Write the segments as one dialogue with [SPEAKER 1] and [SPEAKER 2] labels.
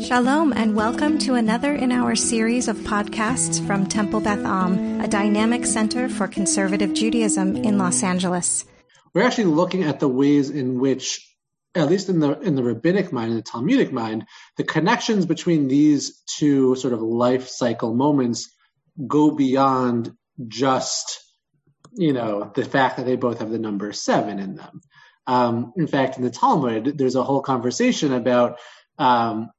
[SPEAKER 1] Shalom, and welcome to another in our series of podcasts from Temple Beth Am, a dynamic center for conservative Judaism in Los Angeles.
[SPEAKER 2] We're actually looking at the ways in which, at least in the in the rabbinic mind, and the Talmudic mind, the connections between these two sort of life cycle moments go beyond just, you know, the fact that they both have the number seven in them. Um, in fact, in the Talmud, there's a whole conversation about um,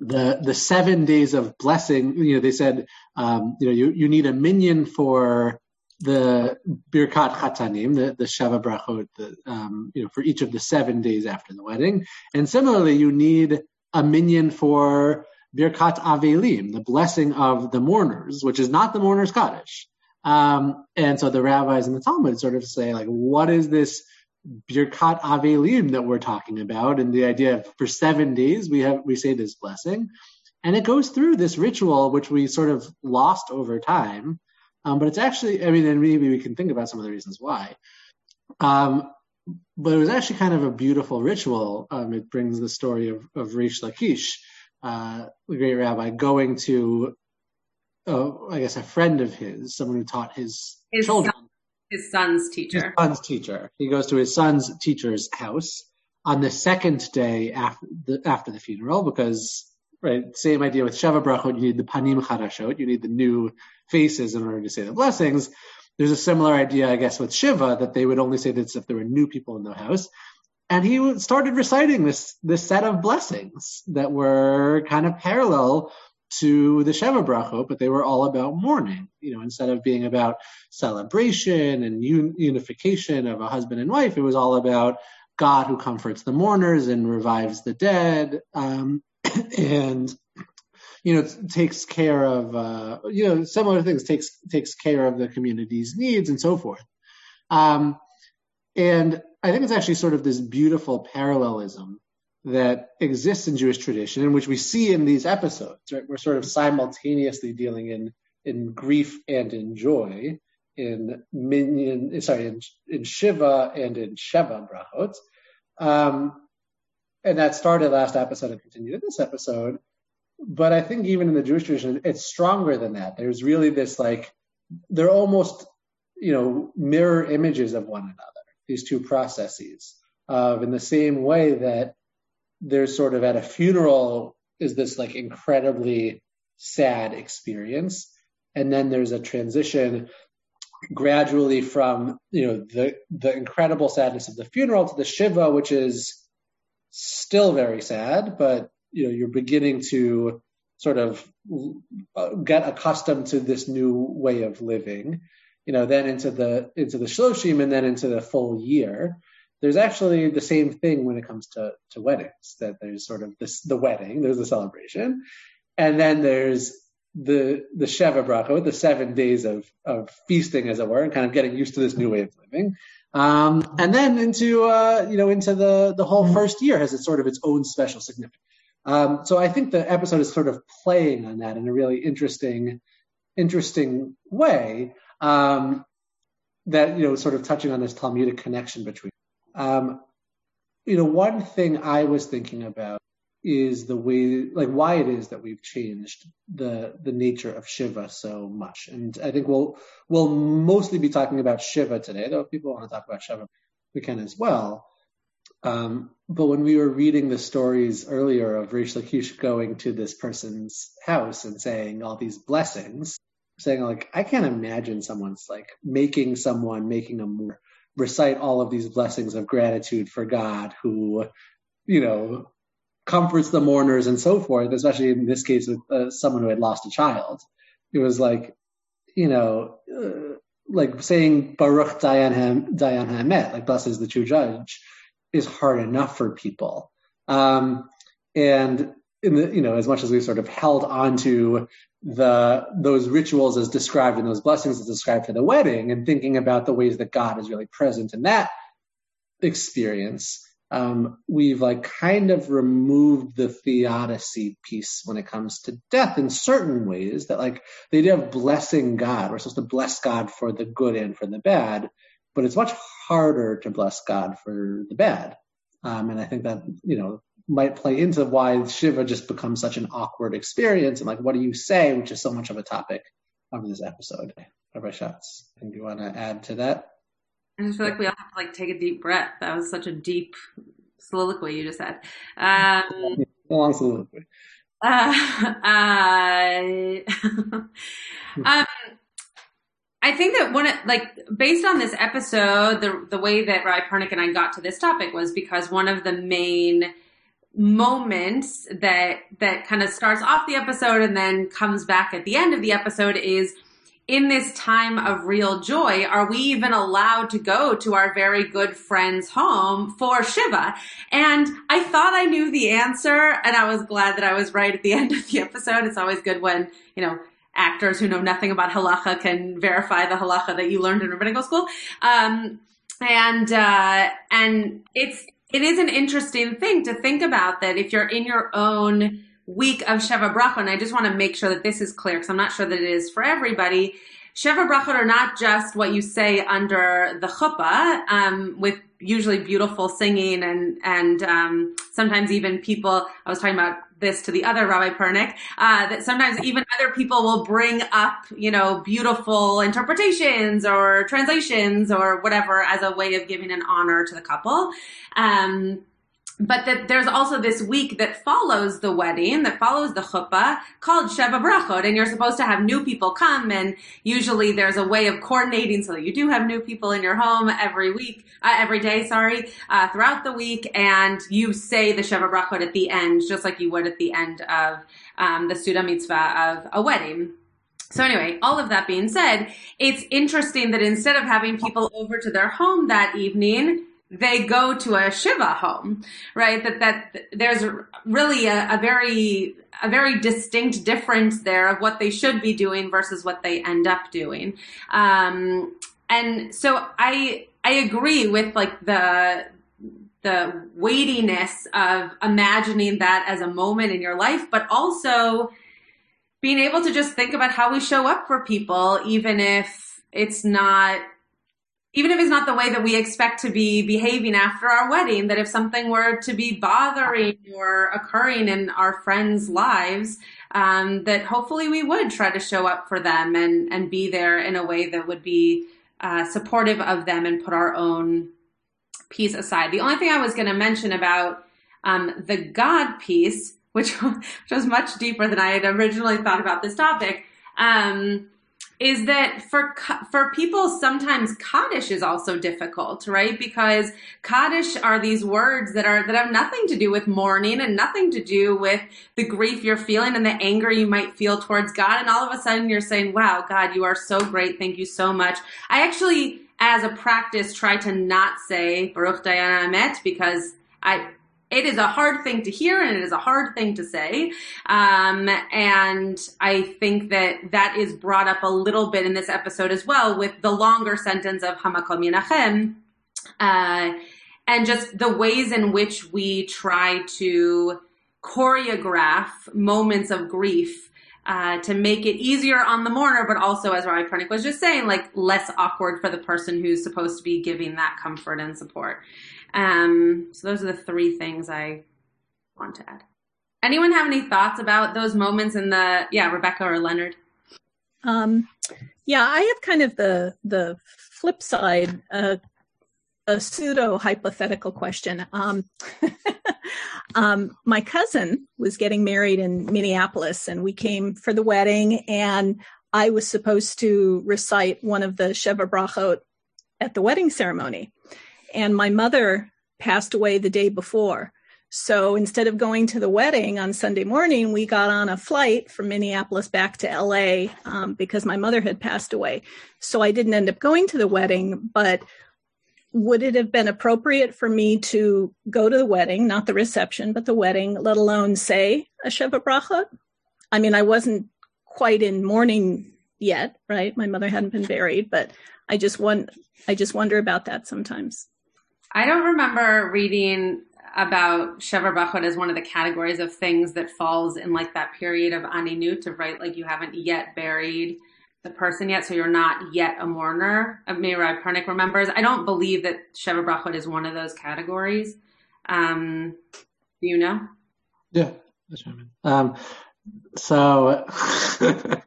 [SPEAKER 2] the the seven days of blessing. You know, they said, um, you know, you, you need a minyan for the Birkat Chatanim, the, the Sheva Brachot, the, um, you know, for each of the seven days after the wedding. And similarly, you need a minyan for Birkat Avelim, the blessing of the mourners, which is not the mourners' Kaddish. Um, and so the rabbis in the Talmud sort of say, like, what is this Birkat Avelim that we're talking about, and the idea of for seven days we have we say this blessing, and it goes through this ritual which we sort of lost over time, um, but it's actually I mean, and maybe we can think about some of the reasons why. Um, but it was actually kind of a beautiful ritual. Um, it brings the story of, of Rish Lakish, uh, the great rabbi, going to, uh, I guess, a friend of his, someone who taught his, his children. Son
[SPEAKER 3] his son's teacher.
[SPEAKER 2] His son's teacher. He goes to his son's teacher's house on the second day after the, after the funeral because right same idea with Sheva Brachot you need the panim chadashot you need the new faces in order to say the blessings. There's a similar idea I guess with Shiva that they would only say this if there were new people in the house. And he started reciting this this set of blessings that were kind of parallel to the Sheva Brachot, but they were all about mourning. You know, instead of being about celebration and un- unification of a husband and wife, it was all about God who comforts the mourners and revives the dead, um, and you know takes care of uh, you know similar things takes takes care of the community's needs and so forth. Um, and I think it's actually sort of this beautiful parallelism that exists in Jewish tradition, in which we see in these episodes, right? We're sort of simultaneously dealing in in grief and in joy, in minyan, sorry, in, in Shiva and in Sheva brachot. Um, and that started last episode and continued in this episode. But I think even in the Jewish tradition, it's stronger than that. There's really this like, they're almost, you know, mirror images of one another, these two processes. Of in the same way that there's sort of at a funeral is this like incredibly sad experience. And then there's a transition gradually from, you know, the, the incredible sadness of the funeral to the Shiva, which is still very sad, but, you know, you're beginning to sort of uh, get accustomed to this new way of living, you know, then into the, into the Shloshim and then into the full year there's actually the same thing when it comes to, to weddings, that there's sort of this, the wedding, there's the celebration, and then there's the, the Sheva Bracha, the seven days of, of feasting, as it were, and kind of getting used to this new way of living. Um, and then into, uh, you know, into the, the whole first year has its sort of its own special significance. Um, so I think the episode is sort of playing on that in a really interesting, interesting way. Um, that you know, sort of touching on this Talmudic connection between um, you know, one thing I was thinking about is the way, like, why it is that we've changed the the nature of Shiva so much. And I think we'll we'll mostly be talking about Shiva today, though if people want to talk about Shiva, we can as well. Um, but when we were reading the stories earlier of Rish Lakish going to this person's house and saying all these blessings, saying like, I can't imagine someone's like making someone making a more recite all of these blessings of gratitude for God who, you know, comforts the mourners and so forth, especially in this case with uh, someone who had lost a child. It was like, you know, uh, like saying Baruch Dayan, Dayan Hamet, like blesses the true judge, is hard enough for people. Um, and in the, you know, as much as we've sort of held on to the those rituals as described in those blessings as described for the wedding and thinking about the ways that God is really present in that experience, um, we've like kind of removed the theodicy piece when it comes to death in certain ways that like the idea of blessing God, we're supposed to bless God for the good and for the bad, but it's much harder to bless God for the bad. Um, and I think that, you know, might play into why Shiva just becomes such an awkward experience and like what do you say, which is so much of a topic of this episode. Rabbi Schatz, do you want to add to that?
[SPEAKER 3] I just feel like we all have to like take a deep breath. That was such a deep soliloquy you just had. Um,
[SPEAKER 2] long soliloquy.
[SPEAKER 3] Uh, uh, um, I think that one, of like, based on this episode, the the way that Rai Pernick and I got to this topic was because one of the main moments that that kind of starts off the episode and then comes back at the end of the episode is in this time of real joy, are we even allowed to go to our very good friend's home for Shiva? And I thought I knew the answer, and I was glad that I was right at the end of the episode. It's always good when, you know, actors who know nothing about halacha can verify the halacha that you learned in rabbinical school. Um, and, uh, and it's, it is an interesting thing to think about that if you're in your own week of Sheva Brachot, and I just want to make sure that this is clear because I'm not sure that it is for everybody. Sheva Brachot are not just what you say under the chuppah, um, with usually beautiful singing and and um, sometimes even people. I was talking about this to the other Rabbi Pernick, uh, that sometimes even other people will bring up, you know, beautiful interpretations or translations or whatever as a way of giving an honor to the couple. Um, but that there's also this week that follows the wedding, that follows the chuppah, called Sheva Brachot, and you're supposed to have new people come, and usually there's a way of coordinating so that you do have new people in your home every week, uh, every day, sorry, uh, throughout the week, and you say the Sheva Brachot at the end, just like you would at the end of um, the Suda Mitzvah of a wedding. So anyway, all of that being said, it's interesting that instead of having people over to their home that evening, they go to a shiva home, right? That that there's really a, a, very a very distinct difference there of what they should be doing versus what they end up doing. Um, and so I I agree with like the the weightiness of imagining that as a moment in your life, but also being able to just think about how we show up for people, even if it's not even if it's not the way that we expect to be behaving after our wedding, that if something were to be bothering or occurring in our friends' lives, um, that hopefully we would try to show up for them and, and be there in a way that would be uh, supportive of them and put our own piece aside. The only thing I was going to mention about um, the God piece, which, which was much deeper than I had originally thought about this topic, um, is that for for people sometimes kaddish is also difficult right? Because kaddish are these words that are that have nothing to do with mourning and nothing to do with the grief you're feeling and the anger you might feel towards god. And all of a sudden you're saying wow god you are so great. Thank you so much. I actually as a practice try to not say baruch dayan amet because i it is a hard thing to hear and it is a hard thing to say. Um, and I think that that is brought up a little bit in this episode as well with the longer sentence of Hamakom Yenachem. Uh, and just the ways in which we try to choreograph moments of grief uh, to make it easier on the mourner, but also, as Rabbi Pernick was just saying, like less awkward for the person who's supposed to be giving that comfort and support. Um, so those are the three things I want to add. Anyone have any thoughts about those moments in the yeah, Rebecca or Leonard?
[SPEAKER 4] Um, yeah, I have kind of the the flip side, uh, a pseudo hypothetical question. Um, um, my cousin was getting married in Minneapolis, and we came for the wedding, and I was supposed to recite one of the Sheva Brachot at the wedding ceremony and my mother passed away the day before. So instead of going to the wedding on Sunday morning, we got on a flight from Minneapolis back to LA um, because my mother had passed away. So I didn't end up going to the wedding, but would it have been appropriate for me to go to the wedding, not the reception, but the wedding, let alone say a Sheva Brachot? I mean, I wasn't quite in mourning yet, right? My mother hadn't been buried, but I just want, I just wonder about that sometimes.
[SPEAKER 3] I don't remember reading about Sheva Brachot as one of the categories of things that falls in like that period of aninut of right, like you haven't yet buried the person yet, so you're not yet a mourner. Uh, Meir Pernick remembers. I don't believe that Sheva Brachot is one of those categories. Um, Do you know?
[SPEAKER 2] Yeah, that's what I mean. Um, so I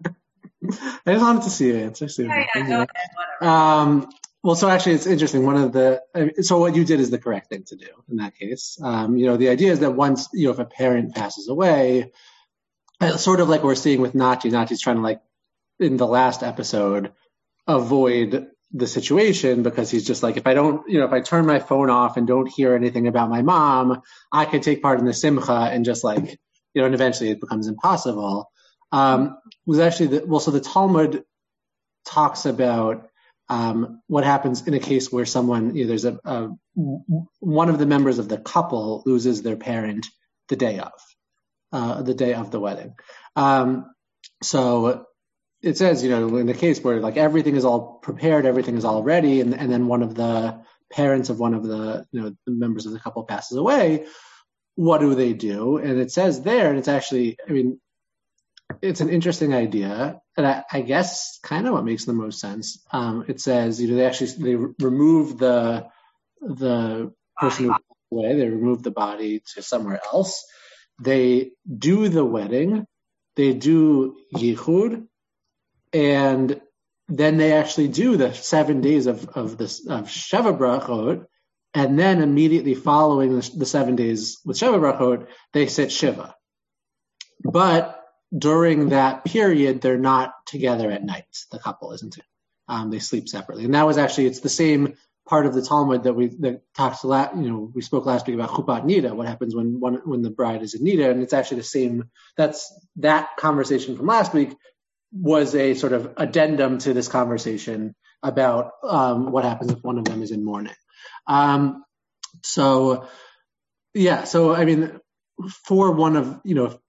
[SPEAKER 2] just wanted to see your answer. See
[SPEAKER 3] Yeah, yeah, go ahead.
[SPEAKER 2] Um, well, so actually, it's interesting. One of the so what you did is the correct thing to do in that case. Um, you know, the idea is that once you know if a parent passes away, sort of like we're seeing with Nachi. Nachi's trying to like in the last episode avoid the situation because he's just like if I don't you know if I turn my phone off and don't hear anything about my mom, I could take part in the simcha and just like you know and eventually it becomes impossible. Um, was actually the, well, so the Talmud talks about what happens in a case where someone, you know, there's a, a one of the members of the couple loses their parent the day of, uh, the day of the wedding. Um, so it says, you know, in the case where like everything is all prepared, everything is all ready, and, and then one of the parents of one of the, you know, the members of the couple passes away, what do they do? And it says there, and it's actually, I mean, it's an interesting idea, and I, I guess kind of what makes the most sense. Um, it says, you know, they actually they remove the the person who away, they remove the body to somewhere else. They do the wedding, they do yichud, and then they actually do the seven days of of this of Sheva Brachot, and then immediately following the, the seven days with Sheva Brachot, they sit Shiva. But during that period, they're not together at night. The couple isn't. Um, they sleep separately, and that was actually it's the same part of the Talmud that we that talks a lot. You know, we spoke last week about chupat nida. What happens when one, when the bride is in nida, and it's actually the same. That's that conversation from last week was a sort of addendum to this conversation about um, what happens if one of them is in mourning. Um, so, yeah. So I mean, for one of you know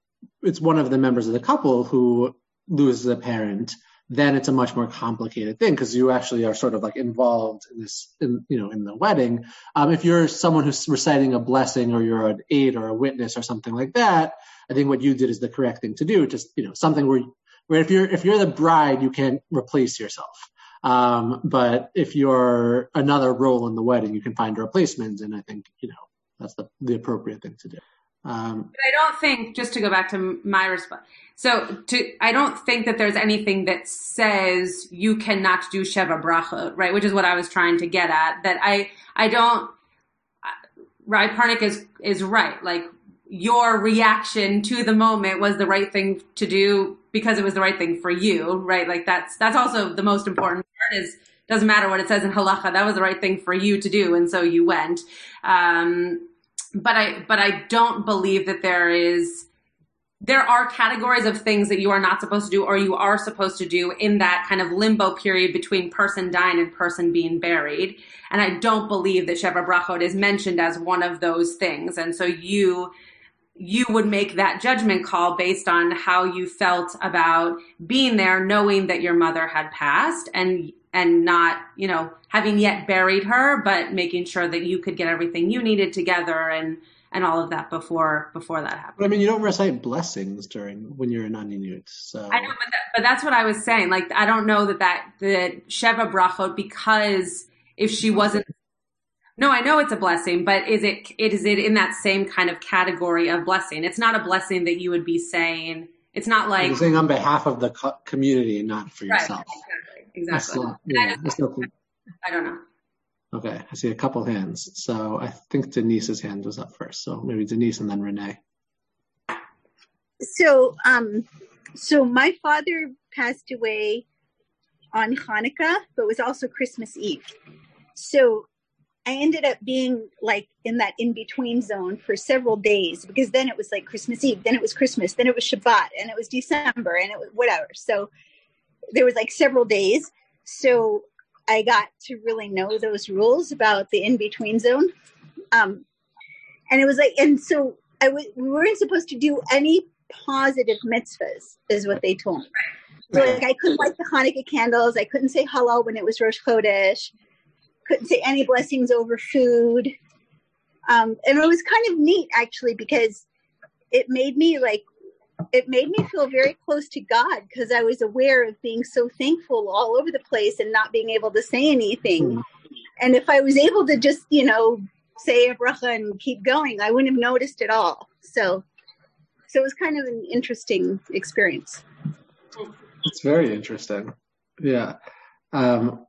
[SPEAKER 2] it's one of the members of the couple who loses a parent, then it's a much more complicated thing because you actually are sort of like involved in this, in, you know, in the wedding. Um, if you're someone who's reciting a blessing or you're an aide or a witness or something like that, I think what you did is the correct thing to do. Just you know, something where where if you're if you're the bride, you can't replace yourself. Um, but if you're another role in the wedding, you can find a replacement, and I think you know that's the the appropriate thing to do. Um,
[SPEAKER 3] But I don't think, just to go back to my response, so to, I don't think that there's anything that says you cannot do Sheva Bracha, right? Which is what I was trying to get at. That I, I don't, Rai Pernick is, is right. Like, your reaction to the moment was the right thing to do because it was the right thing for you, right? Like that's, that's also the most important part is, doesn't matter what it says in halacha, that was the right thing for you to do, and so you went. Um, but I but I don't believe that there is there are categories of things that you are not supposed to do or you are supposed to do in that kind of limbo period between person dying and person being buried. And I don't believe that Sheva Brachot is mentioned as one of those things. And so you you would make that judgment call based on how you felt about being there, knowing that your mother had passed and and not, you know, having yet buried her, but making sure that you could get everything you needed together and and all of that before before that happened.
[SPEAKER 2] but I mean, you don't recite blessings during when you're in Aninut. So
[SPEAKER 3] I know, but, that, but that's what I was saying. Like, I don't know that that that Sheva Brachot because if she wasn't, no, I know it's a blessing, but is it, it is it in that same kind of category of blessing? It's not a blessing that you would be saying. It's not like
[SPEAKER 2] you're saying on behalf of the co- community and not for
[SPEAKER 3] right,
[SPEAKER 2] yourself.
[SPEAKER 3] exactly, exactly.
[SPEAKER 2] still-
[SPEAKER 3] And I
[SPEAKER 2] yeah,
[SPEAKER 3] just-
[SPEAKER 2] that's still-
[SPEAKER 3] I don't know.
[SPEAKER 2] Okay, I see a couple hands. So I think Denise's hand was up first. So maybe Denise and then Renee.
[SPEAKER 5] so um so my father passed away on Hanukkah, but it was also Christmas Eve. So I ended up being like in that in between zone for several days because then it was like Christmas Eve, then it was Christmas, then it was Shabbat, and it was December, and it was whatever. So there was like several days. So I got to really know those rules about the in between zone. Um, and it was like, and so I w- we weren't supposed to do any positive mitzvahs, is what they told me. So like I couldn't light the Hanukkah candles. I couldn't say Hallel when it was Rosh Chodesh. Couldn't say any blessings over food. Um, and it was kind of neat actually because it made me like it made me feel very close to God because I was aware of being so thankful all over the place and not being able to say anything. And if I was able to just, you know, say a bracha and keep going. I wouldn't have noticed at all. So, so it was kind of an interesting experience.
[SPEAKER 2] It's very interesting. Yeah. Um,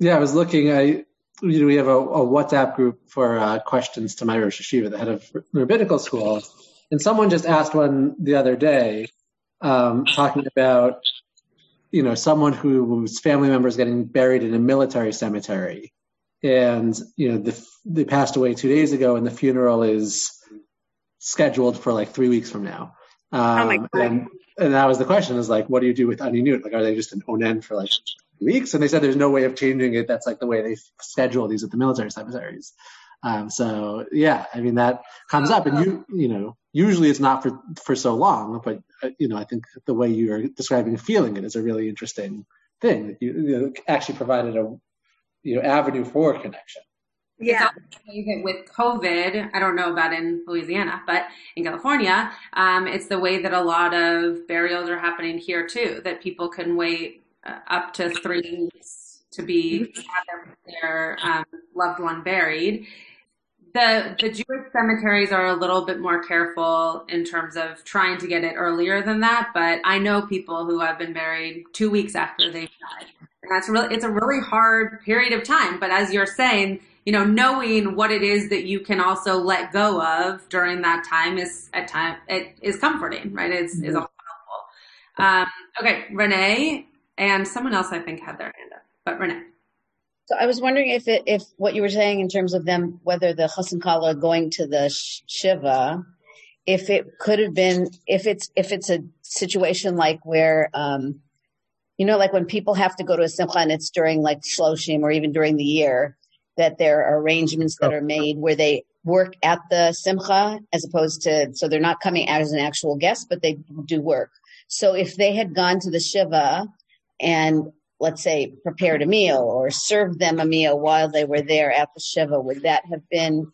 [SPEAKER 2] yeah, I was looking, I, you know, we have a, a WhatsApp group for uh, questions to my Rosh HaYeshiva, the head of rabbinical school. And someone just asked one the other day, um, talking about, you know, someone whose family member is getting buried in a military cemetery. And, you know, the, they passed away two days ago and the funeral is scheduled for like three weeks from now. Um, oh And, and that was the question is like, what do you do with Aninut? Like, are they just an onen for like weeks? And they said there's no way of changing it. That's like the way they schedule these at the military cemeteries. Um, so yeah, I mean that comes up, and you you know usually it's not for for so long, but uh, you know I think the way you're describing feeling it is a really interesting thing that you, you know, actually provided a you know avenue for connection.
[SPEAKER 3] Yeah. with COVID, I don't know about in Louisiana, but in California, um, it's the way that a lot of burials are happening here too. That people can wait uh, up to three weeks to be mm-hmm. have their, their um, loved one buried. The the Jewish cemeteries are a little bit more careful in terms of trying to get it earlier than that. But I know people who have been buried two weeks after they've died, and that's really it's a really hard period of time. But as you're saying you know, knowing what it is that you can also let go of during that time is at time it is comforting, right? It's mm-hmm. is helpful. Um, okay, Renee and someone else I think had their hand up, but Renee.
[SPEAKER 6] So I was wondering if it, if what you were saying in terms of them, whether the Chassan Kala going to the Shiva, if it could have been, if it's, if it's a situation like where, um, you know, like when people have to go to a simcha and it's during like shloshim or even during the year, that there are arrangements that oh. are made where they work at the simcha as opposed to so they're not coming as an actual guest but they do work so if they had gone to the shiva and let's say prepared a meal or served them a meal while they were there at the shiva would that have been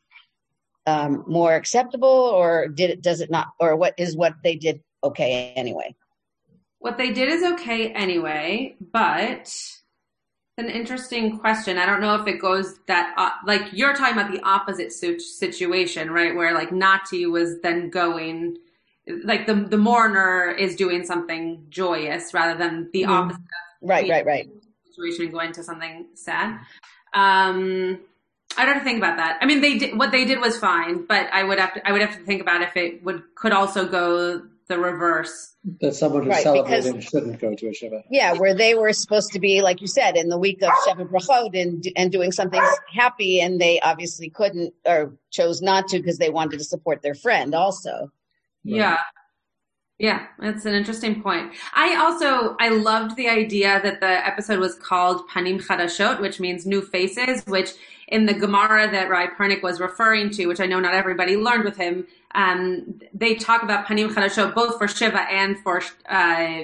[SPEAKER 6] um, more acceptable or did it does it not or what is what they did okay anyway
[SPEAKER 3] what they did is okay anyway but an interesting question. I don't know if it goes that uh, like you're talking about the opposite situation, right? Where like Nati was then going, like the the mourner is doing something joyous rather than the mm. opposite.
[SPEAKER 6] Right, right, right.
[SPEAKER 3] Situation going to something sad. Um, I don't think about that. I mean, they did what they did was fine, but I would have to I would have to think about if it would could also go the reverse.
[SPEAKER 2] That someone who's right, celebrating because, shouldn't go to a Shiva.
[SPEAKER 6] Yeah, where they were supposed to be, like you said, in the week of Shiva Brachot and, and doing something happy, and they obviously couldn't or chose not to because they wanted to support their friend also. Right.
[SPEAKER 3] Yeah. Yeah, that's an interesting point. I also I loved the idea that the episode was called Panim Chadashot, which means new faces, which in the Gemara that Rai Pernick was referring to, which I know not everybody learned with him, um, they talk about Panim Chadashot both for Shiva and for uh,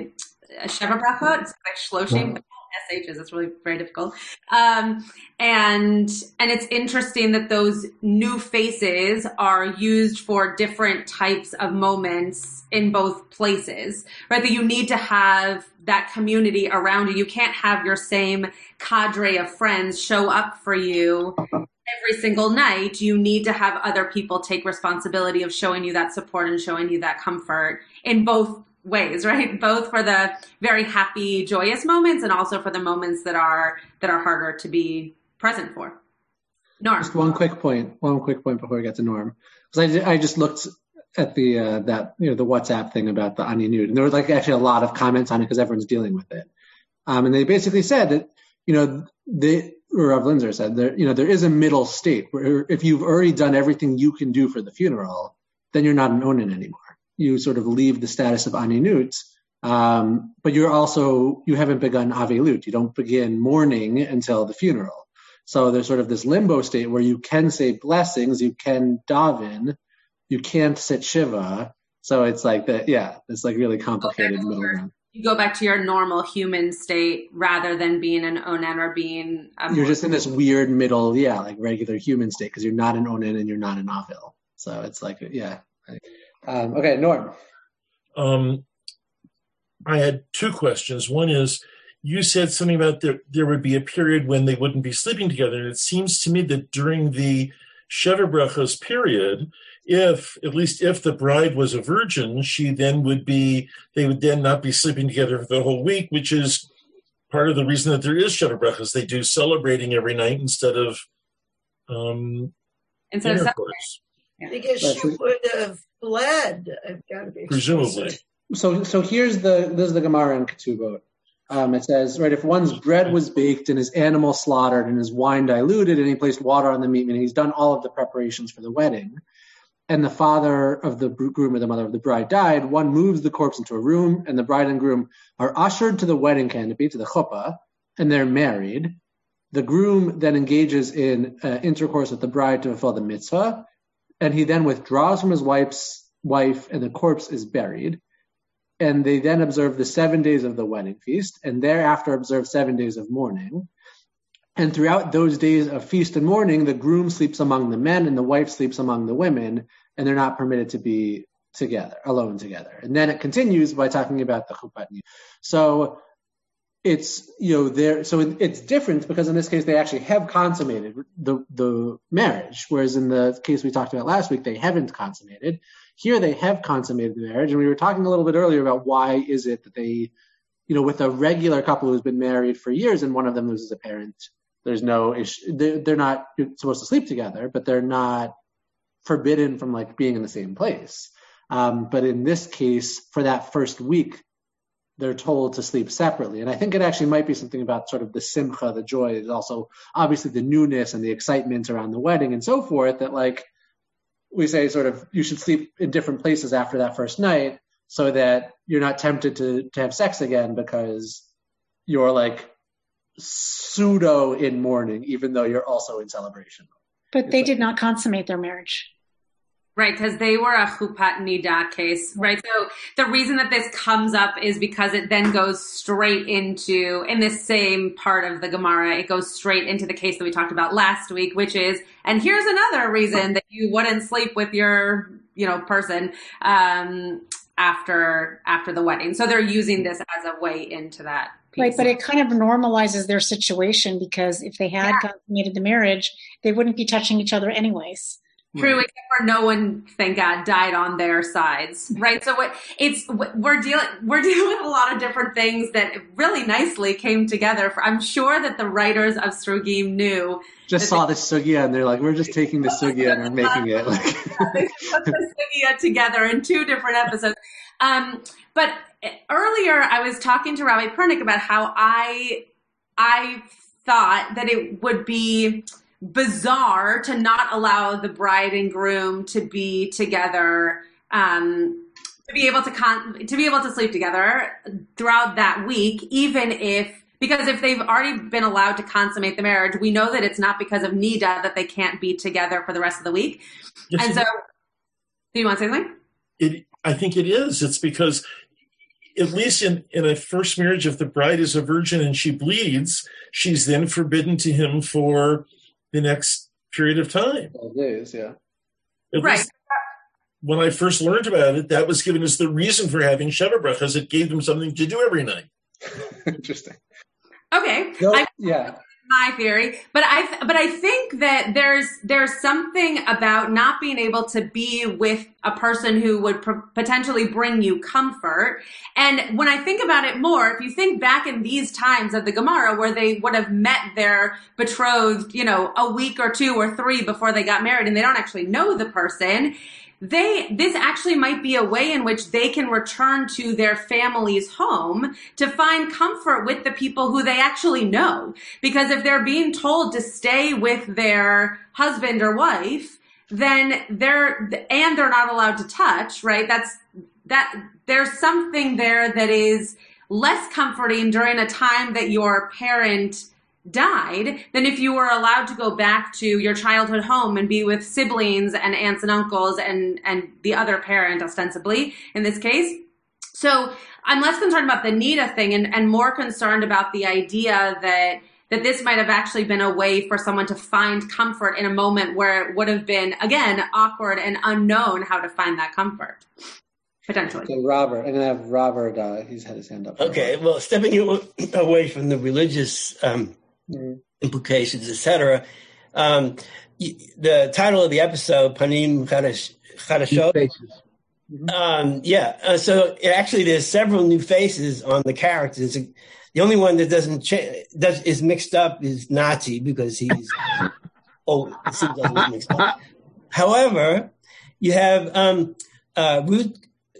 [SPEAKER 3] Shiva Brachot, it's like Shloshim. SHs. It's really very difficult. Um, and and it's interesting that those new faces are used for different types of moments in both places, right? That you need to have that community around you. You can't have your same cadre of friends show up for you every single night. You need to have other people take responsibility of showing you that support and showing you that comfort in both ways, right? Both for the very happy, joyous moments and also for the moments that are that are harder to be present for. Norm.
[SPEAKER 2] Just one quick point. One quick point before we get to Norm, because I, I just looked at the uh, that you know the WhatsApp thing about the aninut, and there was like actually a lot of comments on it because everyone's dealing with it. Um, and they basically said that you know the Rav Linzer said there you know there is a middle state where if you've already done everything you can do for the funeral, then you're not an onen anymore you sort of leave the status of aninut, um, but you're also you haven't begun avelut. You don't begin mourning until the funeral. So there's sort of this limbo state where you can say blessings, you can daven, you can't sit shiva. So it's like that. Yeah, it's like really complicated middle ground.
[SPEAKER 3] You go back to your normal human state rather than being an onen or being.
[SPEAKER 2] you're just in this weird middle, yeah, like regular human state because you're not an onen and you're not an avel. So it's like, yeah. Um, okay, Norm.
[SPEAKER 7] Um, I had two questions. One is, you said something about there there would be a period when they wouldn't be sleeping together, and it seems to me that during the Sheva Brachos period, if at least if the bride was a virgin, she then would be they would then not be sleeping together for the whole week, which is part of the reason that there is Sheva Brachos. They do celebrating every night instead of um,
[SPEAKER 3] Instead of
[SPEAKER 7] intercourse,
[SPEAKER 8] Because
[SPEAKER 2] Right,
[SPEAKER 8] she would have bled. I've got to be
[SPEAKER 7] presumably.
[SPEAKER 8] explicit.
[SPEAKER 2] So, so here's the this is the Gemara in Ketubot. Um, it says, right, if one's bread was baked and his animal slaughtered and his wine diluted and he placed water on the meat, meaning he's done all of the preparations for the wedding, and the father of the groom or the mother of the bride died, one moves the corpse into a room, and the bride and groom are ushered to the wedding canopy, to the chuppah, and they're married. The groom then engages in uh, intercourse with the bride to fulfill the mitzvah, and he then withdraws from his wife's wife, and the corpse is buried and they then observe the seven days of the wedding feast, and thereafter observe seven days of mourning. And throughout those days of feast and mourning, the groom sleeps among the men and the wife sleeps among the women, and they're not permitted to be together, alone together. And then it continues by talking about the chupatni. So it's you know there so it, it's different because in this case they actually have consummated the the marriage whereas in the case we talked about last week they haven't consummated. Here they have consummated the marriage and we were talking a little bit earlier about why is it that they you know with a regular couple who's been married for years and one of them loses a parent there's no issue they're, not supposed to sleep together but they're not forbidden from like being in the same place. Um, but in this case for that first week they're told to sleep separately. And I think it actually might be something about sort of the simcha, the joy, is also obviously the newness and the excitement around the wedding and so forth that like we say sort of you should sleep in different places after that first night so that you're not tempted to, to have sex again because you're like pseudo in mourning, even though you're also in celebration.
[SPEAKER 9] But they did not consummate their marriage.
[SPEAKER 3] Right, because they were a chupat nida case, right? So the reason that this comes up is because it then goes straight into, in this same part of the Gemara, it goes straight into the case that we talked about last week, which is, and here's another reason that you wouldn't sleep with your, you know, person, um, after, after the wedding. So they're using this as a way into that. Piece.
[SPEAKER 9] Right, but it kind of normalizes their situation because if they had
[SPEAKER 3] Yeah.
[SPEAKER 9] consummated the marriage, they wouldn't be touching each other anyways.
[SPEAKER 3] True, except for no one, thank God, died on their sides, right? So what it's we're dealing we're dealing with a lot of different things that really nicely came together. For, I'm sure that the writers of Srugim knew
[SPEAKER 2] Just saw the sugya and they're like, we're just taking the sugya and we're making it like.
[SPEAKER 3] they put the sugya together in two different episodes. Um, but earlier, I was talking to Rabbi Pernick about how I I thought that it would be bizarre to not allow the bride and groom to be together um, to be able to con- to be able to sleep together throughout that week even if because if they've already been allowed to consummate the marriage we know that it's not because of nida that they can't be together for the rest of the week.
[SPEAKER 7] Yes,
[SPEAKER 3] and so do you want to say something?
[SPEAKER 7] It, I think it is. It's because, at least in, in a first marriage, if the bride is a virgin and she bleeds, she's then forbidden to him for the next period of time.
[SPEAKER 2] days, yeah.
[SPEAKER 7] At
[SPEAKER 3] Right.
[SPEAKER 7] least when I first learned about it, that was given as the reason for having Sheva Brachas. It gave them something to do every night.
[SPEAKER 2] Interesting.
[SPEAKER 3] okay
[SPEAKER 2] No,
[SPEAKER 3] I
[SPEAKER 2] yeah.
[SPEAKER 3] My theory but i but i think that there's there's something about not being able to be with a person who would p- potentially bring you comfort. And when i think about it more if you think back in these times of the gemara where they would have met their betrothed you know a week or two or three before they got married and they don't actually know the person they this actually might be a way in which they can return to their family's home to find comfort with the people who they actually know. Because if they're being told to stay with their husband or wife then they're and they're not allowed to touch right? That's that there's something there that is less comforting during a time that your parent died than if you were allowed to go back to your childhood home and be with siblings and aunts and uncles and and the other parent ostensibly in this case so i'm less concerned about the nida thing and, and more concerned about the idea that that this might have actually been a way for someone to find comfort in a moment where it would have been again awkward and unknown how to find that comfort potentially
[SPEAKER 2] Okay, Robert. I'm gonna have Robert. Uh, he's had his hand up.
[SPEAKER 10] Okay, well, stepping away from the religious um,
[SPEAKER 2] Mhm.
[SPEAKER 10] implications, etc., Um, the title of the episode, Panim Chadash- Chadashot.
[SPEAKER 2] Faces.
[SPEAKER 10] Um, yeah. Uh, so it, actually, there's several new faces on the characters. The only one that doesn't cha- does is mixed up is Nati because he's oh, it seems like he's mixed up. However, you have um, uh, Ruth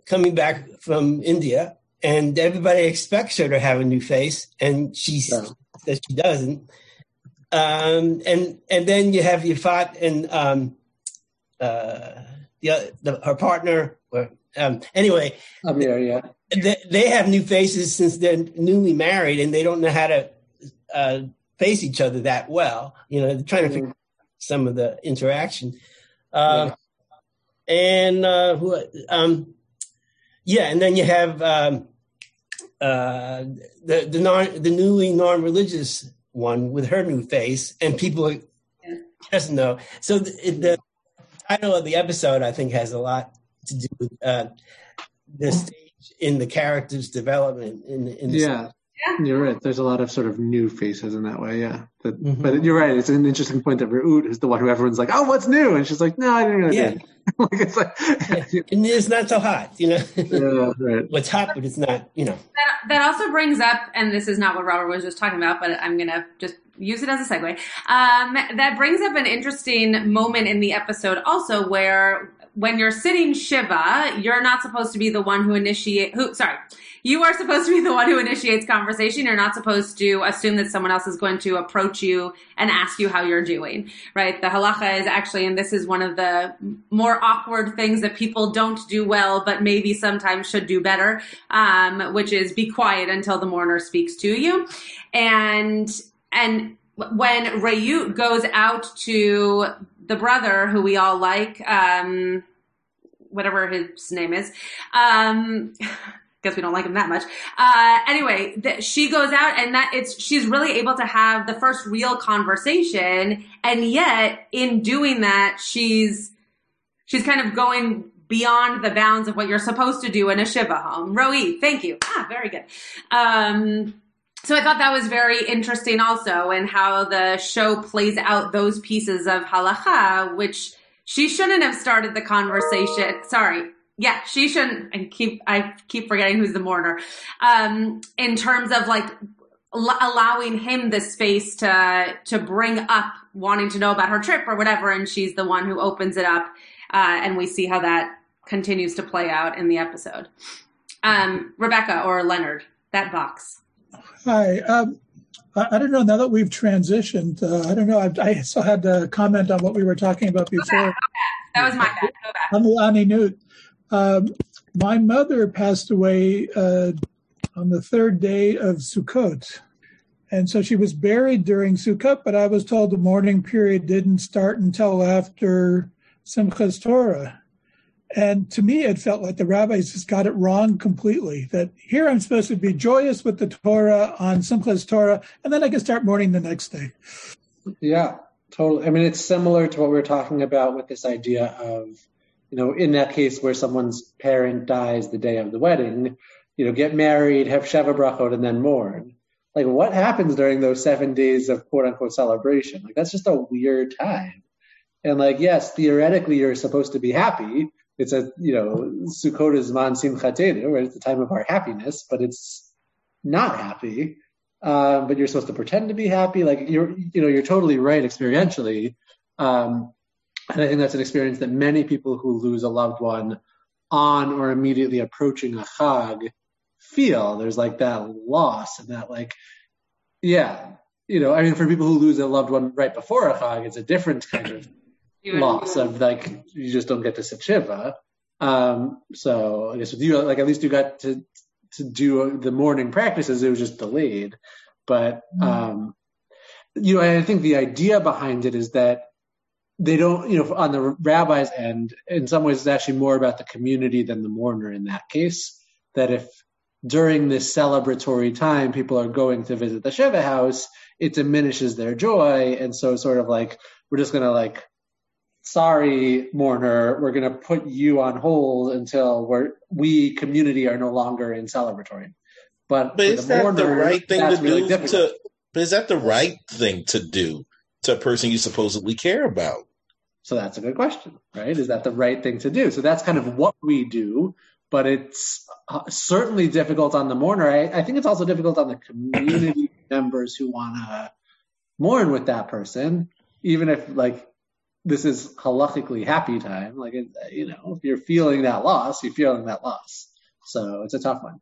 [SPEAKER 10] coming back from India, and everybody expects her to have a new face, and
[SPEAKER 2] she's.
[SPEAKER 10] That she doesn't. Um, and and then you have Yifat and um, uh, the, the her partner. Or, um, anyway,
[SPEAKER 2] Amir, yeah.
[SPEAKER 10] they, they have new faces since they're newly married, and they don't know how to uh, face each other that well. You know, they're trying to figure out some of the interaction. Uh, And uh, who? Um, yeah, and then you have um, uh, the the non the newly non-religious one with her new face, and people are, doesn't know. So the, the title of the episode, I think, has a lot to do with uh, the stage in the character's development. In, in the
[SPEAKER 2] Yeah. You're right. There's a lot of sort of new faces in that way, yeah. That,
[SPEAKER 10] Mhm.
[SPEAKER 2] But you're right. It's an interesting point that Reut is the one who everyone's like, oh, what's new? And she's like, no, I didn't really
[SPEAKER 10] Yeah.
[SPEAKER 2] do it." like, it's like,
[SPEAKER 10] and it's not so hot, you know.
[SPEAKER 2] yeah, right.
[SPEAKER 10] What's hot, but it's not, you know.
[SPEAKER 3] that, that also brings up, and this is not what Robert was just talking about, but I'm going to just use it as a segue. Um, that brings up an interesting moment in the episode also where when you're sitting Shiva, you're not supposed to be the one who initiate, who, sorry, you are supposed to be the one who initiates conversation. You're not supposed to assume that someone else is going to approach you and ask you how you're doing, right? The halacha is actually, and this is one of the more awkward things that people don't do well, but maybe sometimes should do better, um, which is be quiet until the mourner speaks to you. And, and when Reut goes out to the brother who we all like, um, whatever his name is, um, guess we don't like him that much. Uh, anyway, that she goes out and that it's, she's really able to have the first real conversation. And yet in doing that, she's, she's kind of going beyond the bounds of what you're supposed to do in a Shiva home. Roe, thank you. Ah, very good. Um, so I thought that was very interesting also and how the show plays out those pieces of halacha, which she shouldn't have started the conversation. Sorry. Yeah, she shouldn't. I keep, I keep forgetting who's the mourner. Um, in terms of like l- allowing him the space to, to bring up wanting to know about her trip or whatever. And she's the one who opens it up. Uh, and we see how that continues to play out in the episode. Um, Rebecca or Leonard, that box.
[SPEAKER 11] Hi. Um, I, don't know. Now that we've transitioned, uh, I don't know. I, I still had to comment on what we were talking about before
[SPEAKER 3] That was my bad.
[SPEAKER 11] On the Newt. Um, my mother passed away uh, on the third day of Sukkot. And so she was buried during Sukkot, but I was told the mourning period didn't start until after Simchas Torah. And to me, it felt like the rabbis just got it wrong completely. That here I'm supposed to be joyous with the Torah on Simchas Torah, and then I can start mourning the next day.
[SPEAKER 2] Yeah, totally. I mean, it's similar to what we were talking about with this idea of, you know, in that case where someone's parent dies the day of the wedding, you know, get married, have Sheva Brachot, and then mourn. Like, what happens during those seven days of quote unquote celebration? Like, that's just a weird time. And like, yes, theoretically, you're supposed to be happy. It's a, you know, Sukkot is man simchatenu, right? It's the time of our happiness, but it's not happy. Um, but you're supposed to pretend to be happy. Like you're, you know, you're totally right experientially. Um, and I think that's an experience that many people who lose a loved one on or immediately approaching a chag feel. There's like that loss and that like, yeah, you know, I mean, for people who lose a loved one right before a chag, it's a different kind of loss of like you just don't get to sit shiva. Um, so I guess with you, like at least you got to to do the morning practices. It was just delayed, but um, you know, I think the idea behind it is that they don't, you know, on the rabbi's end, in some ways, it's actually more about the community than the mourner in that case. That if during this celebratory time people are going to visit the Shiva house, it diminishes their joy, and so sort of like we're just gonna like sorry, mourner, we're going to put you on hold until we're, we community are no longer in celebratory. But,
[SPEAKER 12] But is
[SPEAKER 2] the
[SPEAKER 12] that the right thing to
[SPEAKER 2] really
[SPEAKER 12] do?
[SPEAKER 2] difficult.
[SPEAKER 12] To, but is that the right thing to do? to a person you supposedly care about.
[SPEAKER 2] So that's a good question, right? Is that the right thing to do? So that's kind of what we do, but it's uh, certainly difficult on the mourner. I, I think it's also difficult on the community members who want to mourn with that person, even if like this is halachically happy time. Like, you know, if you're feeling that loss, you're feeling that loss. So it's a tough one.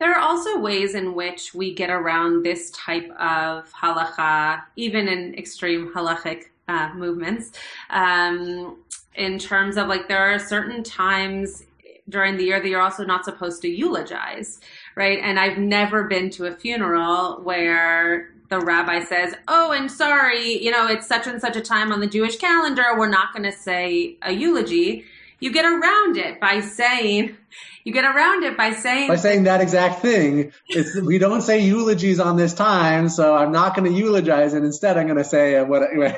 [SPEAKER 3] There are also ways in which we get around this type of halacha, even in extreme halachic uh, movements, um, in terms of like there are certain times during the year that you're also not supposed to eulogize, right? And I've never been to a funeral where the rabbi says, "Oh, and sorry, you know, it's such and such a time on the Jewish calendar. We're not going to say a eulogy." You get around it by saying, you get around it by saying
[SPEAKER 2] by saying that exact thing. It's, we don't say eulogies on this time, so I'm not going to eulogize, and instead I'm going to say uh, what.
[SPEAKER 3] right.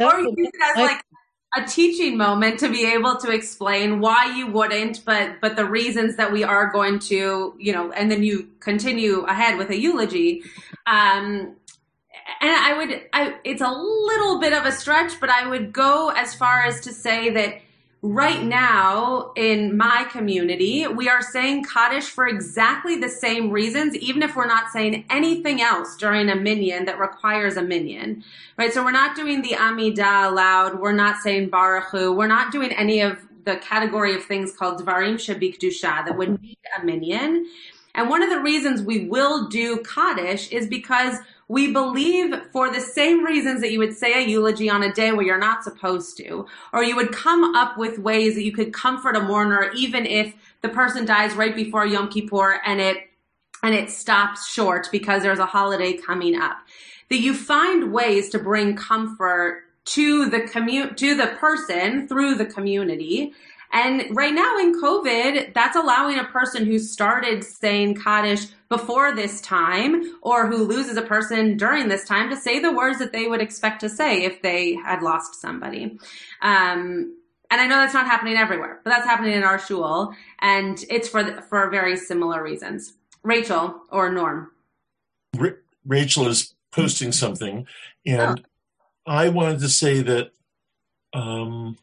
[SPEAKER 3] Or use it as like a teaching moment to be able to explain why you wouldn't, but but the reasons that we are going to, you know, and then you continue ahead with a eulogy. Um, and I would, I, it's a little bit of a stretch, but I would go as far as to say that right now in my community, we are saying Kaddish for exactly the same reasons, even if we're not saying anything else during a minyan that requires a minyan, right? So we're not doing the Amidah aloud. We're not saying Baruch Hu. We're not doing any of the category of things called Dvarim Shebikdusha that would need a minyan. And one of the reasons we will do Kaddish is because we believe for the same reasons that you would say a eulogy on a day where you're not supposed to, or you would come up with ways that you could comfort a mourner even if the person dies right before Yom Kippur and it and it stops short because there's a holiday coming up. That you find ways to bring comfort to the commu- to the person through the community and right now in COVID, that's allowing a person who started saying Kaddish before this time or who loses a person during this time to say the words that they would expect to say if they had lost somebody. Um, and I know that's not happening everywhere, but that's happening in our shul, and it's for for very similar reasons. Rachel or Norm.
[SPEAKER 7] Rachel is posting something, and oh. I wanted to say that um,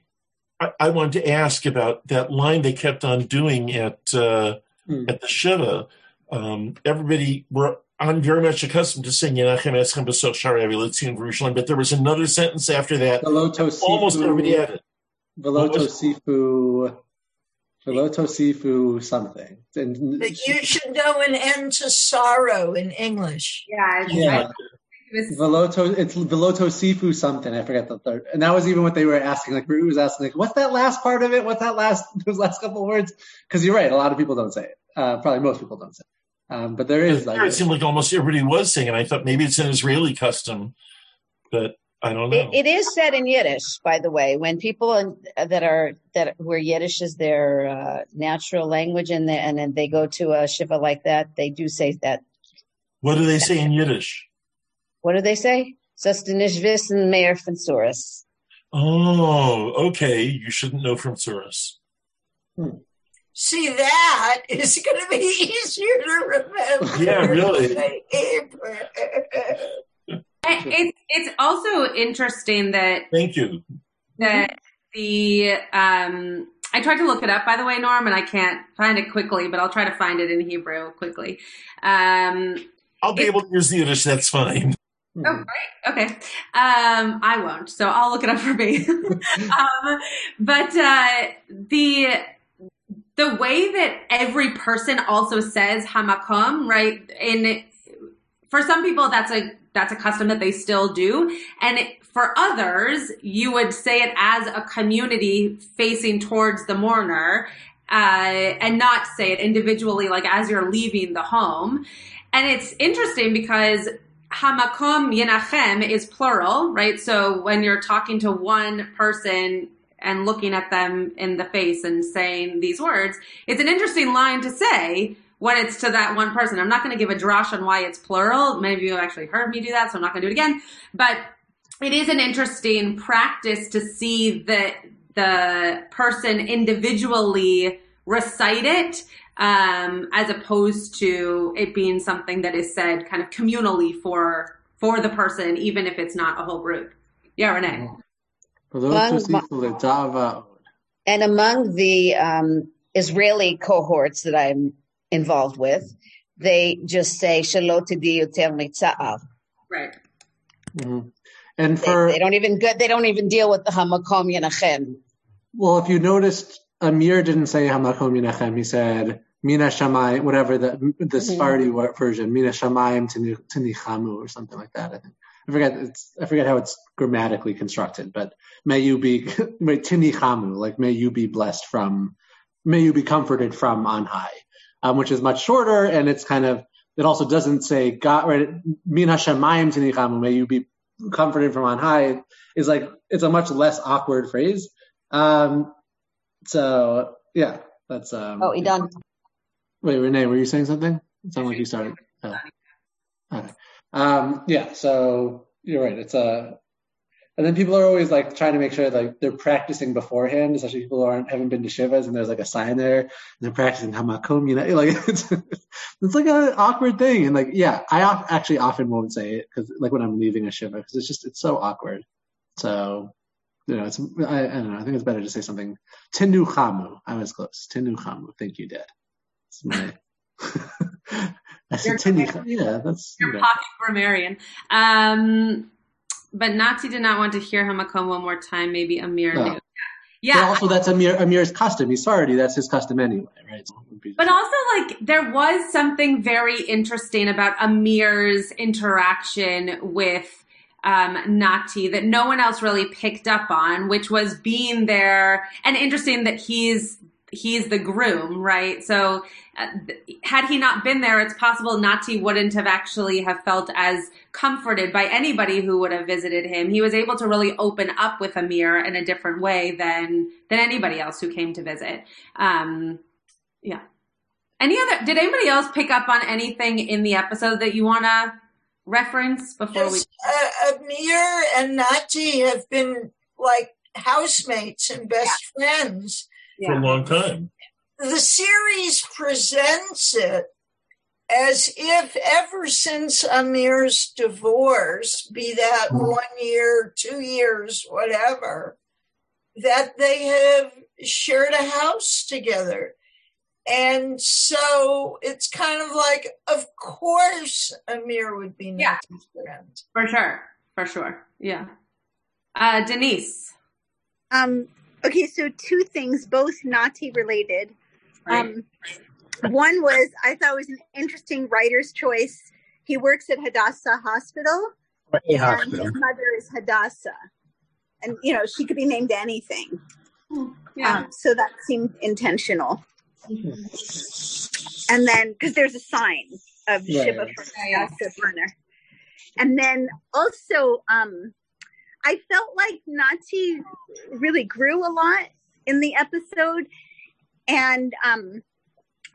[SPEAKER 7] I, wanted to ask about that line they kept on doing at uh, hmm. at the shiva. Um, everybody were I'm very much accustomed to saying Yenachem Eschem B'Soch Shari Avilatzin Jerusalem, but there was another sentence after that. Almost everybody had it.
[SPEAKER 2] Veloto Sifu. Veloto Sifu something.
[SPEAKER 8] And, but you should know an end to sorrow in English.
[SPEAKER 3] Yeah.
[SPEAKER 2] Yeah. Veloto, it's Veloto Sifu something. I forget the third. And that was even what they were asking. Like Rue was asking, like, what's that last part of it? What's that last those last couple of words? Because you're right, a lot of people don't say it. Uh, probably most people don't say it. Um, but there is.
[SPEAKER 7] Like, it seemed like almost everybody was saying it. I thought maybe it's an Israeli custom, but I don't know.
[SPEAKER 6] it, it is said in Yiddish, by the way. When people in, that are that where Yiddish is their uh, natural language, and they, and then they go to a shiva like that, they do say that.
[SPEAKER 7] What do they say in Yiddish?
[SPEAKER 6] What do they say? Sustinish and mehr von tsuris.
[SPEAKER 7] Oh, okay. You shouldn't know from tsuris.
[SPEAKER 8] Hmm. See, that is going to be easier to remember.
[SPEAKER 7] Yeah, really.
[SPEAKER 3] it, it's also interesting that.
[SPEAKER 7] Thank you.
[SPEAKER 3] That the um, I tried to look it up, by the way, Norm, and I can't find it quickly, but I'll try to find it in Hebrew quickly. Um,
[SPEAKER 7] I'll be it, able to use the Yiddish. That's fine.
[SPEAKER 3] Oh, hmm. great. Okay. Um, I won't, so I'll look it up for me. um, but uh, the the way that every person also says hamakom, right? In for some people, that's a that's a custom that they still do, and for others, you would say it as a community facing towards the mourner, uh, and not say it individually, like as you're leaving the home. And it's interesting because Hamakom Yenachem is plural, right? So when you're talking to one person and looking at them in the face and saying these words, it's an interesting line to say when it's to that one person. I'm not going to give a drash on why it's plural. Many of you have actually heard me do that, so I'm not going to do it again. But it is an interesting practice to see that the person individually recite it um, as opposed to it being something that is said kind of communally for for the person, even if it's not a whole group. Yeah, Renee.
[SPEAKER 6] And among the um, Israeli cohorts that I'm involved with, they just say "Shalot mitza'av."
[SPEAKER 3] Right.
[SPEAKER 2] Mm-hmm. And for
[SPEAKER 6] they, they, don't even good. They don't even deal with the hamakom yenachem.
[SPEAKER 2] Well, if you noticed, Amir didn't say hamakom yenachem. He said mina shamayim, whatever the the mm-hmm. Sephardi version, mina shamayim tinichamu or something like that. I think I forget. It's I forget how it's grammatically constructed, but may you be may tinichamu, like may you be blessed from, may you be comforted from on high, um, which is much shorter, and it's kind of it also doesn't say God, right? Mina shamayim tinichamu, may you be comforted from on high is like it's a much less awkward phrase. Um, so yeah, that's um.
[SPEAKER 6] Oh, done.
[SPEAKER 2] Wait, Renee, were you saying something? It sounded like you started. Oh. Okay. Um, yeah, so you're right. It's a, and then people are always like trying to make sure like they're practicing beforehand, especially people who aren't haven't been to shivas and there's like a sign there and they're practicing hamakom, you know, like it's it's like an awkward thing. And like, yeah, I actually often won't say it because like when I'm leaving a shiva because it's just it's so awkward. So you know, it's I, I, don't know. I think it's better to say something. Tinu chamu. I was close. Tinu chamu. Thank you, Dad. My. I said tinu. Yeah, that's.
[SPEAKER 3] Your you know. pocket grammarian. Um, but Nati did not want to hear Hamakom one more time. Maybe Amir no. knew.
[SPEAKER 2] Yeah. But also, that's Amir, Amir's custom. He's sorry, that's his custom anyway, right? So
[SPEAKER 3] but also, like, there was something very interesting about Amir's interaction with um, Nati that no one else really picked up on, which was being there and interesting that he's he's the groom, right? So uh, had he not been there, it's possible Nati wouldn't have actually have felt as comforted by anybody who would have visited him. He was able to really open up with Amir in a different way than than anybody else who came to visit. Um, yeah. Any other? Did anybody else pick up on anything in the episode that you want to reference before
[SPEAKER 8] yes, we? Uh, Amir and Nati have been like housemates and best yeah. friends
[SPEAKER 7] for a long time.
[SPEAKER 8] The series presents it as if ever since Amir's divorce, be that hmm. one year, two years, whatever, that they have shared a house together. And so it's kind of like, of course, Amir would be
[SPEAKER 3] yeah. friend. For sure. For sure. Yeah. Uh, Denise.
[SPEAKER 5] Um, Okay, so two things, both Nati related. Um, one was I thought was an interesting writer's choice. He works at Hadassah Hospital, and hospital. his mother is Hadassah, and you know she could be named anything. Yeah. Um, so that seemed intentional. Mm-hmm. And then because there's a sign of yeah, Shiva yeah. for Hadassah Burner, and then also um, I felt like Nati really grew a lot in the episode, and um,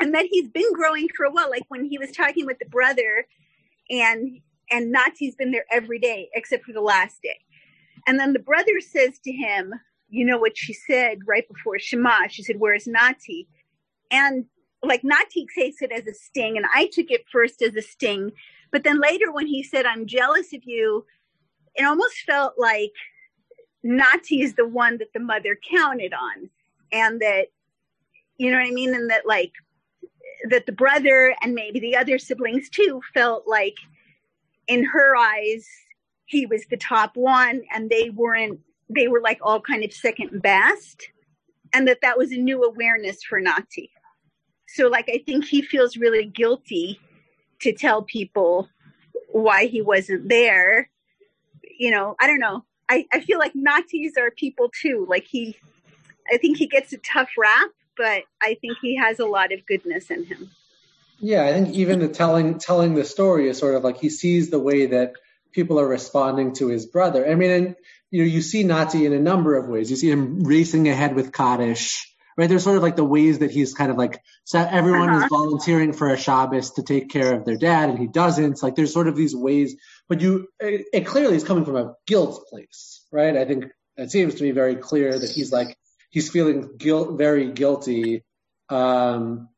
[SPEAKER 5] and that he's been growing for a while. Like when he was talking with the brother, and and Nati's been there every day except for the last day, and then the brother says to him, "You know what she said right before Shema? She said, "Where's Nati?" And like Nati takes it as a sting, and I took it first as a sting, but then later when he said, "I'm jealous of you," it almost felt like Nati is the one that the mother counted on, and that you know what I mean, and that like that the brother and maybe the other siblings too felt like in her eyes he was the top one and they weren't they were like all kind of second best and that that was a new awareness for Nati. So like I think he feels really guilty to tell people why he wasn't there you know, I don't know. I, I feel like Natis are people too. Like he, I think he gets a tough rap, but I think he has a lot of goodness in him.
[SPEAKER 2] Yeah, I think even the telling telling the story is sort of like he sees the way that people are responding to his brother. I mean, and you know, you see Nati in a number of ways. You see him racing ahead with Kaddish, right? There's sort of like the ways that he's kind of like so everyone uh-huh. is volunteering for a Shabbos to take care of their dad, and he doesn't. Like there's sort of these ways but you it, it clearly is coming from a guilt place, right? I think it seems to me very clear that he's like he's feeling guilt, very guilty um,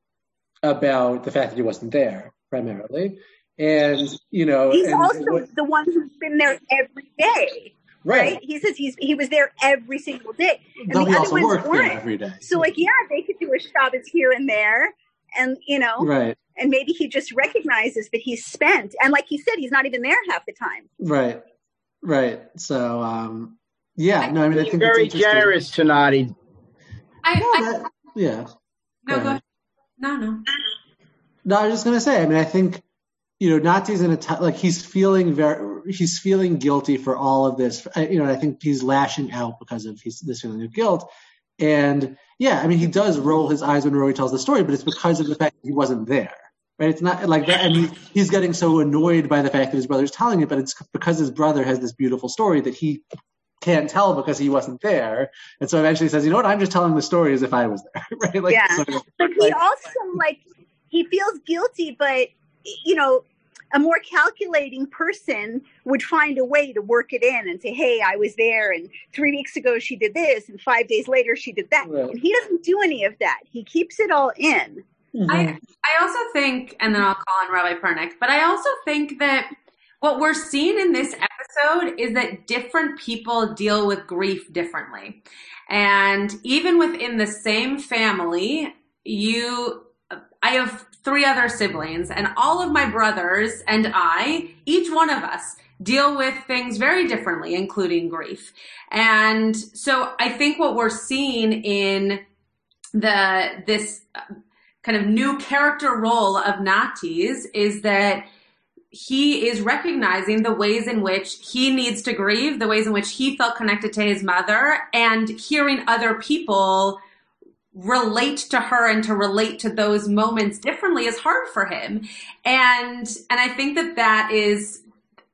[SPEAKER 2] about the fact that he wasn't there primarily, and you know,
[SPEAKER 5] he's
[SPEAKER 2] and,
[SPEAKER 5] also and what, the one who's been there every day.
[SPEAKER 2] Right.
[SPEAKER 5] He says he's he was there every single day, and the
[SPEAKER 2] he
[SPEAKER 5] other one's weren't.
[SPEAKER 2] every day.
[SPEAKER 5] So like, yeah, they could do a Shabbos here and there, and you know,
[SPEAKER 2] Right.
[SPEAKER 5] and maybe he just recognizes that he's spent, and like he said, he's not even there half the time.
[SPEAKER 2] Right. Right. So, um, yeah, no, I mean, I think
[SPEAKER 13] Very
[SPEAKER 2] it's interesting.
[SPEAKER 13] generous tonight.
[SPEAKER 3] I, I
[SPEAKER 2] Yeah.
[SPEAKER 3] no,
[SPEAKER 2] Go
[SPEAKER 3] go
[SPEAKER 2] ahead.
[SPEAKER 3] ahead. No, no.
[SPEAKER 2] No, I was just gonna say. I mean, I think you know, Nati's in a t- like he's feeling very he's feeling guilty for all of this. You know, I think he's lashing out because of his this feeling of guilt. And yeah, I mean, he does roll his eyes when Rory tells the story, but it's because of the fact that he wasn't there. Right? It's not like that. I mean, he's getting so annoyed by the fact that his brother's telling it, but it's because his brother has this beautiful story that he can't tell because he wasn't there. And so eventually he says, you know what? I'm just telling the story as if I was there. right? Like,
[SPEAKER 5] yeah,
[SPEAKER 2] sort of-
[SPEAKER 5] but he also like he feels guilty, but you know, a more calculating person would find a way to work it in and say, "Hey, I was there, and three weeks ago she did this, and five days later she did that."
[SPEAKER 3] Right.
[SPEAKER 5] And he doesn't do any of that. He keeps it all in.
[SPEAKER 3] I mm-hmm. I also think, and then I'll call on Rabbi Pernick, but I also think that what we're seeing in this episode is that different people deal with grief differently. And even within the same family, you, I have three other siblings and all of my brothers and I, each one of us deal with things very differently, including grief. And so I think what we're seeing in the, this uh, kind of new character role of Nati's is that he is recognizing the ways in which he needs to grieve, the ways in which he felt connected to his mother, and hearing other people relate to her and to relate to those moments differently is hard for him. And and I think that that is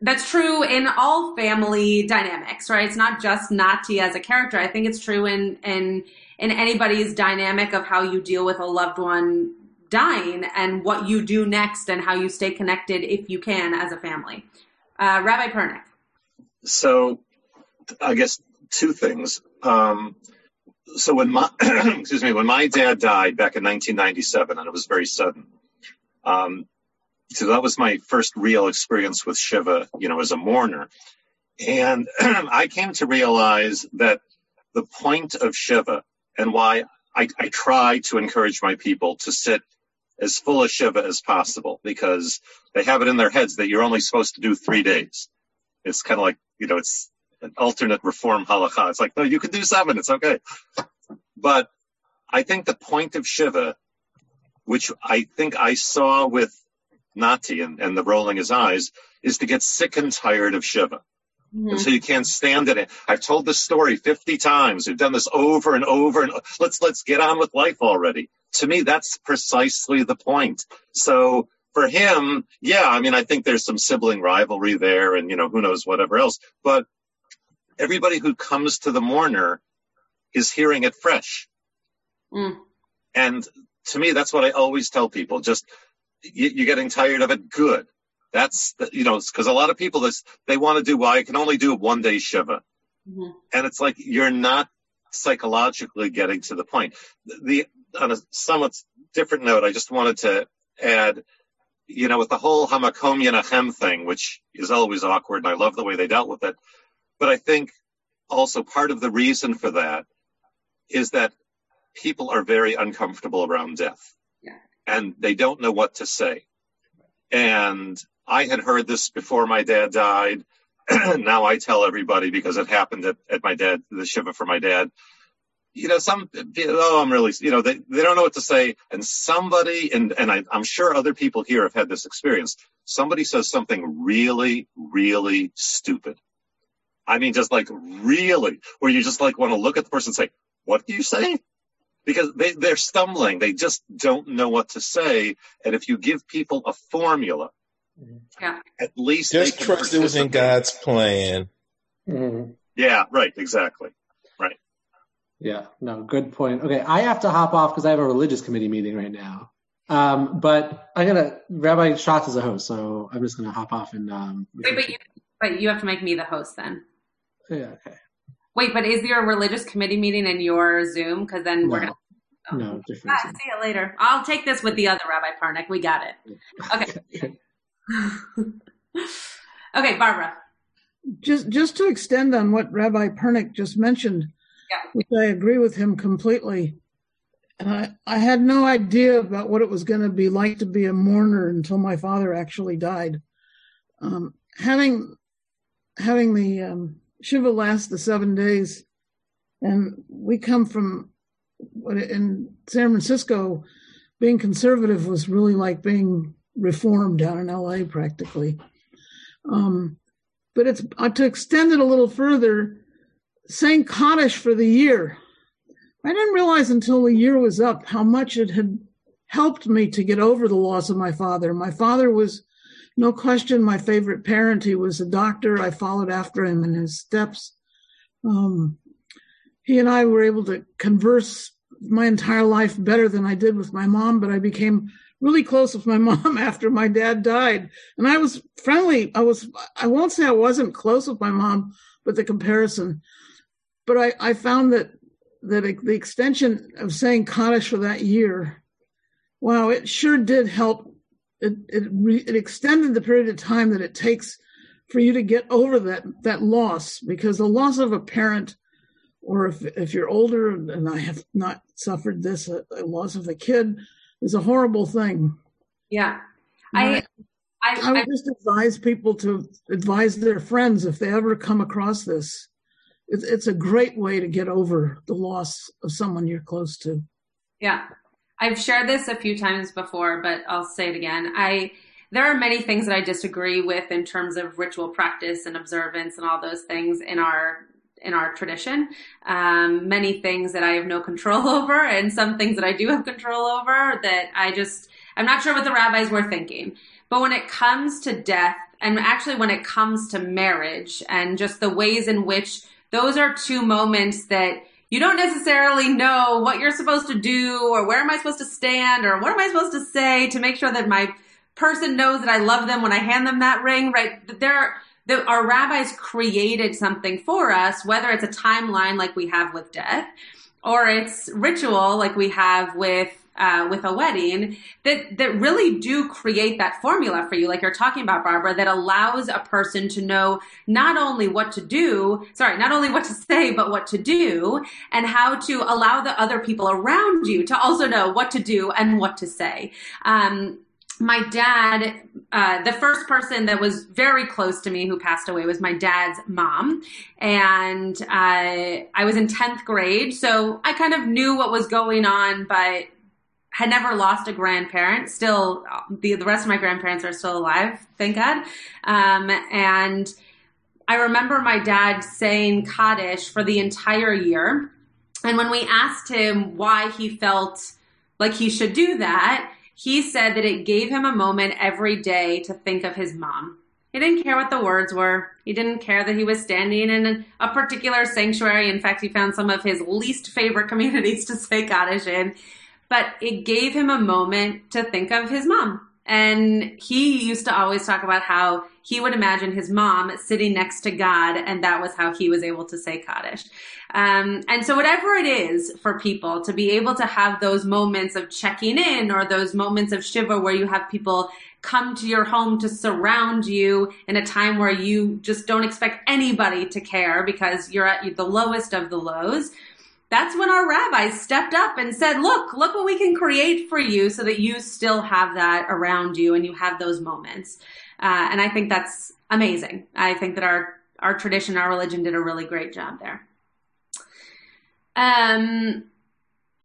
[SPEAKER 3] that's true in all family dynamics, right? It's not just Nati as a character. I think it's true in in in anybody's dynamic of how you deal with a loved one dying and what you do next and how you stay connected if you can as a family. Uh, Rabbi Pernick.
[SPEAKER 14] So, I guess two things. Um, so when my excuse me, when my dad died back in 1997, and it was very sudden. Um, so that was my first real experience with Shiva, you know, as a mourner, and I came to realize that the point of Shiva and why I, I try to encourage my people to sit as full of Shiva as possible because they have it in their heads that you're only supposed to do three days. It's kind of like, you know, it's an alternate reform halacha. It's like, no, you can do seven. It's okay. But I think the point of Shiva, which I think I saw with Nati and, and the rolling his eyes, is to get sick and tired of Shiva. Mm-hmm. And so you can't stand it. I've told this story 50 times. We've done this over and over and let's, let's get on with life already. To me, that's precisely the point. So for him, yeah, I mean, I think there's some sibling rivalry there and, you know, who knows whatever else, but everybody who comes to the mourner is hearing it fresh.
[SPEAKER 3] Mm.
[SPEAKER 14] And to me, that's what I always tell people. Just, you, you're getting tired of it. Good. That's, the, you know, because a lot of people, this, they want to do, well, I can only do one day Shiva. And it's like, you're not psychologically getting to the point. The, on a somewhat different note, I just wanted to add, you know, with the whole Hamakom Yenachem thing, which is always awkward, and I love the way they dealt with it. But I think also part of the reason for that is that people are very uncomfortable around death. And they don't know what to say. And I had heard this before my dad died. now I tell everybody because it happened at, at my dad, the Shiva for my dad. You know, some, oh, I'm really, you know, they, they don't know what to say. And somebody, and, and I, I'm sure other people here have had this experience. Somebody says something really, really stupid. I mean, just like really, where you just like want to look at the person and say, what do you say? Because they, they're stumbling. They just don't know what to say. And if you give people a formula,
[SPEAKER 3] yeah.
[SPEAKER 14] at least
[SPEAKER 12] Just
[SPEAKER 14] they can
[SPEAKER 12] trust it was in God's plan.
[SPEAKER 14] Yeah, right, exactly. Right.
[SPEAKER 2] Yeah, no, good point. Okay, I have to hop off because I have a religious committee meeting right now. Um, but I'm gonna Rabbi Schatz is a host, so I'm just gonna hop off and um.
[SPEAKER 3] Wait, but you, but you have to make me the host then.
[SPEAKER 2] Yeah, okay.
[SPEAKER 3] Wait, but is there a religious committee meeting in your Zoom? Because then we're
[SPEAKER 2] No.
[SPEAKER 3] gonna.
[SPEAKER 2] No, different.
[SPEAKER 3] Ah, see you later. I'll take this with the other Rabbi Pernick. We got it. Okay. okay, Barbara.
[SPEAKER 13] just just to extend on what Rabbi Pernick just mentioned,
[SPEAKER 3] yeah.
[SPEAKER 13] which I agree with him completely. I, I had no idea about what it was going to be like to be a mourner until my father actually died. Um, having having the um, shiva lasts the seven days, and we come from in San Francisco, being conservative was really like being reformed down in LA practically. Um, but it's to extend it a little further, saying Kaddish for the year. I didn't realize until the year was up how much it had helped me to get over the loss of my father. My father was, no question, my favorite parent. He was a doctor. I followed after him in his steps. Um, he and I were able to converse my entire life better than I did with my mom, but I became really close with my mom after my dad died. And I was friendly. I was, I won't say I wasn't close with my mom, but the comparison. But I, I found that, that the extension of saying Kaddish for that year, wow, it sure did help. It, it, it extended the period of time that it takes for you to get over that, that loss because the loss of a parent or if, if you're older and I have not suffered this, a, a loss of a kid, is a horrible thing.
[SPEAKER 3] Yeah. I, I,
[SPEAKER 13] I, would just advise people to advise their friends if they ever come across this. It's, it's a great way to get over the loss of someone you're close to.
[SPEAKER 3] Yeah. I've shared this a few times before, but I'll say it again. I, there are many things that I disagree with in terms of ritual practice and observance and all those things in our in our tradition. Um, many things that I have no control over, and some things that I do have control over that I just I'm not sure what the rabbis were thinking. But when it comes to death, and actually when it comes to marriage, and just the ways in which those are two moments that you don't necessarily know what you're supposed to do or where am I supposed to stand or what am I supposed to say to make sure that my person knows that I love them when I hand them that ring, right? There our rabbis created something for us, whether it's a timeline like we have with death, or it's ritual like we have with uh, with a wedding that that really do create that formula for you, like you're talking about, Barbara, that allows a person to know not only what to do, sorry, not only what to say, but what to do, and how to allow the other people around you to also know what to do and what to say. Um, my dad, uh, the first person that was very close to me who passed away was my dad's mom. And uh, I was in 10th grade, so I kind of knew what was going on, but had never lost a grandparent. Still, the, the rest of my grandparents are still alive, thank God. Um, and I remember my dad saying Kaddish for the entire year. And when we asked him why he felt like he should do that, he said that it gave him a moment every day to think of his mom. He didn't care what the words were. He didn't care that he was standing in a particular sanctuary. In fact, he found some of his least favorite communities to say Kaddish in. But it gave him a moment to think of his mom. And he used to always talk about how he would imagine his mom sitting next to God, and that was how he was able to say Kaddish. Um, and so, whatever it is for people to be able to have those moments of checking in or those moments of Shiva where you have people come to your home to surround you in a time where you just don't expect anybody to care because you're at the lowest of the lows that's when our rabbis stepped up and said, look, look what we can create for you so that you still have that around you and you have those moments. Uh, and I think that's amazing. I think that our, our tradition, our religion did a really great job there. Um,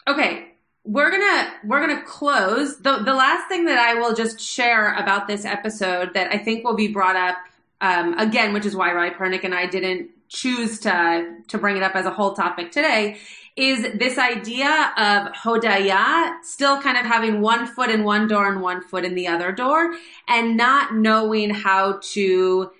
[SPEAKER 3] okay. We're gonna, we're gonna close. The, the last thing that I will just share about this episode that I think will be brought up, um, again, which is why Ry Pernick and I didn't choose to to bring it up as a whole topic today is this idea of hodaya still kind of having one foot in one door and one foot in the other door and not knowing how to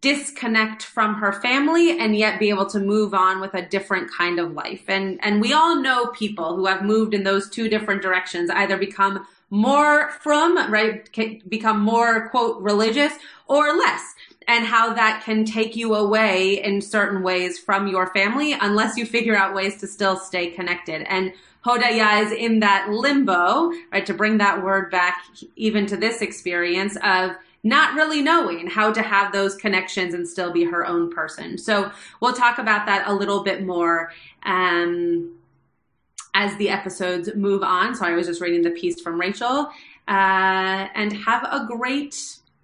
[SPEAKER 3] disconnect from her family and yet be able to move on with a different kind of life. And and we all know people who have moved in those two different directions either become more from right become more quote religious or less and how that can take you away in certain ways from your family unless you figure out ways to still stay connected. And Hodaya is in that limbo, right? To bring that word back even to this experience of not really knowing how to have those connections and still be her own person. So we'll talk about that a little bit more um, as the episodes move on. So I was just reading the piece from Rachel. Uh, and have a great